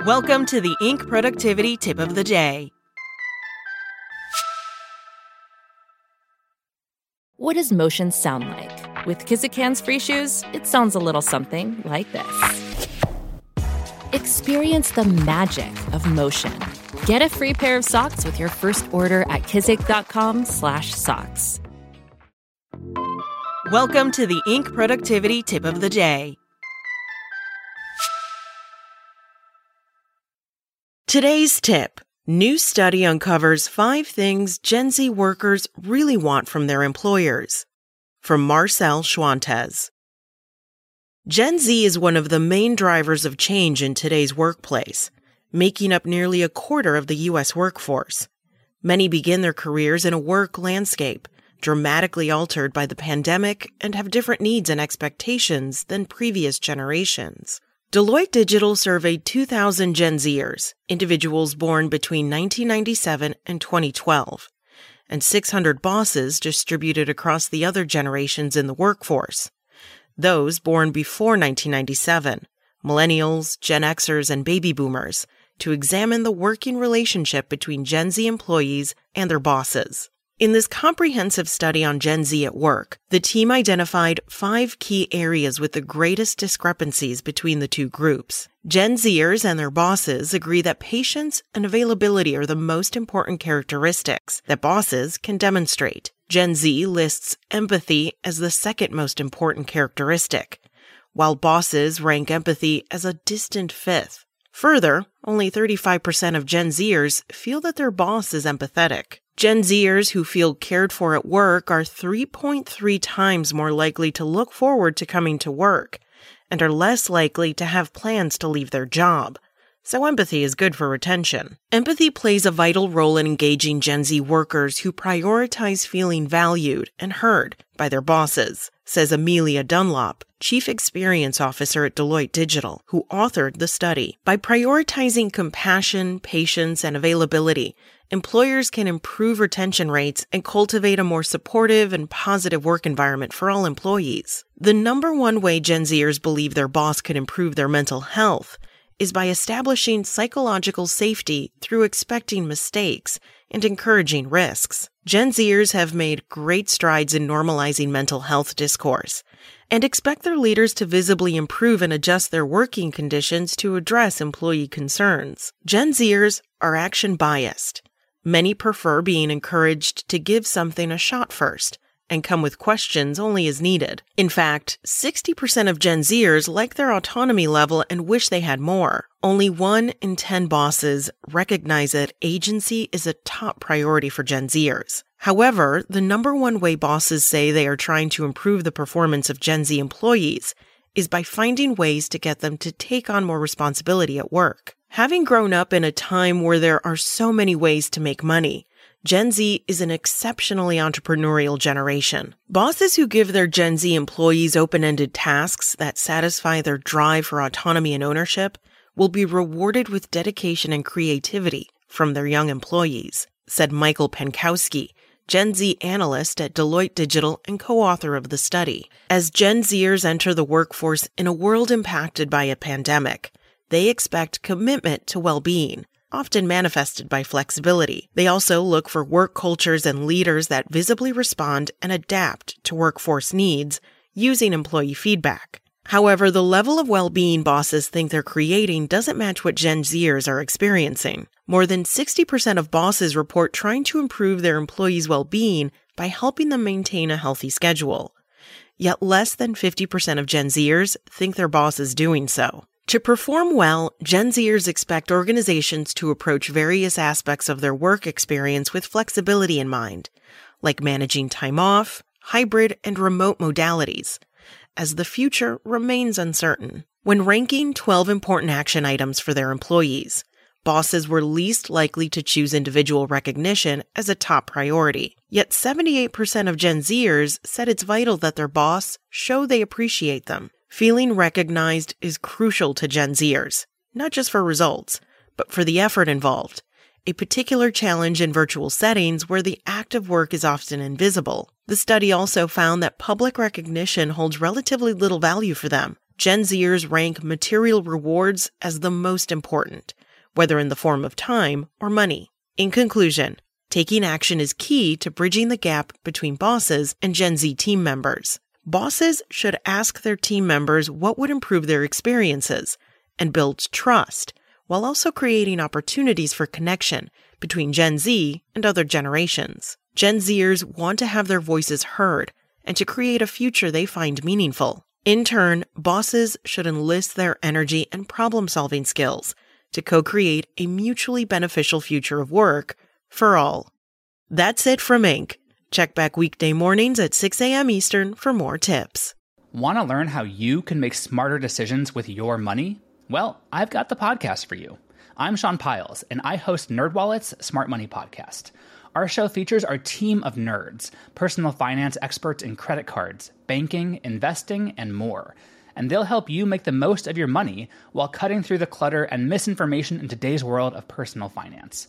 Welcome to the Inc. Productivity Tip of the Day. What does motion sound like? With Kizik hands free shoes, it sounds a little something like this. Experience the magic of motion. Get a free pair of socks with your first order at kizik.com/socks. Welcome to the Inc. Productivity Tip of the Day. Today's tip New study uncovers five things Gen Z workers really want from their employers. From Marcel Schwantes. Gen Z is one of the main drivers of change in today's workplace, making up nearly a quarter of the U.S. workforce. Many begin their careers in a work landscape dramatically altered by the pandemic and have different needs and expectations than previous generations. Deloitte Digital surveyed 2,000 Gen Zers, individuals born between 1997 and 2012, and 600 bosses distributed across the other generations in the workforce. Those born before 1997, millennials, Gen Xers, and baby boomers, to examine the working relationship between Gen Z employees and their bosses. In this comprehensive study on Gen Z at work, the team identified five key areas with the greatest discrepancies between the two groups. Gen Zers and their bosses agree that patience and availability are the most important characteristics that bosses can demonstrate. Gen Z lists empathy as the second most important characteristic, while bosses rank empathy as a distant fifth. Further, only 35% of Gen Zers feel that their boss is empathetic. Gen Zers who feel cared for at work are 3.3 times more likely to look forward to coming to work and are less likely to have plans to leave their job. So empathy is good for retention. Empathy plays a vital role in engaging Gen Z workers who prioritize feeling valued and heard by their bosses, says Amelia Dunlop, Chief Experience Officer at Deloitte Digital, who authored the study. By prioritizing compassion, patience, and availability, employers can improve retention rates and cultivate a more supportive and positive work environment for all employees. The number one way Gen Zers believe their boss could improve their mental health is by establishing psychological safety through expecting mistakes and encouraging risks. Gen Zers have made great strides in normalizing mental health discourse and expect their leaders to visibly improve and adjust their working conditions to address employee concerns. Gen Zers are action biased. Many prefer being encouraged to give something a shot first and come with questions only as needed. In fact, 60% of Gen Zers like their autonomy level and wish they had more. Only one in 10 bosses recognize that agency is a top priority for Gen Zers. However, the number one way bosses say they are trying to improve the performance of Gen Z employees is by finding ways to get them to take on more responsibility at work. Having grown up in a time where there are so many ways to make money, Gen Z is an exceptionally entrepreneurial generation. Bosses who give their Gen Z employees open-ended tasks that satisfy their drive for autonomy and ownership will be rewarded with dedication and creativity from their young employees, said Michael Penkowski, Gen Z analyst at Deloitte Digital and co-author of the study. As Gen Zers enter the workforce in a world impacted by a pandemic, they expect commitment to well-being, often manifested by flexibility. They also look for work cultures and leaders that visibly respond and adapt to workforce needs using employee feedback. However, the level of well-being bosses think they're creating doesn't match what Gen Zers are experiencing. More than 60% of bosses report trying to improve their employees' well-being by helping them maintain a healthy schedule. Yet less than 50% of Gen Zers think their boss is doing so. To perform well, Gen Zers expect organizations to approach various aspects of their work experience with flexibility in mind, like managing time off, hybrid, and remote modalities, as the future remains uncertain. When ranking 12 important action items for their employees, bosses were least likely to choose individual recognition as a top priority. Yet 78% of Gen Zers said it's vital that their boss show they appreciate them. Feeling recognized is crucial to Gen Zers, not just for results, but for the effort involved, a particular challenge in virtual settings where the act of work is often invisible. The study also found that public recognition holds relatively little value for them. Gen Zers rank material rewards as the most important, whether in the form of time or money. In conclusion, taking action is key to bridging the gap between bosses and Gen Z team members. Bosses should ask their team members what would improve their experiences and build trust, while also creating opportunities for connection between Gen Z and other generations. Gen Zers want to have their voices heard and to create a future they find meaningful. In turn, bosses should enlist their energy and problem solving skills to co create a mutually beneficial future of work for all. That's it from Inc. Check back weekday mornings at 6 a.m. Eastern for more tips. Want to learn how you can make smarter decisions with your money? Well, I've got the podcast for you. I'm Sean Pyles, and I host NerdWallet's Smart Money Podcast. Our show features our team of nerds, personal finance experts in credit cards, banking, investing, and more. And they'll help you make the most of your money while cutting through the clutter and misinformation in today's world of personal finance.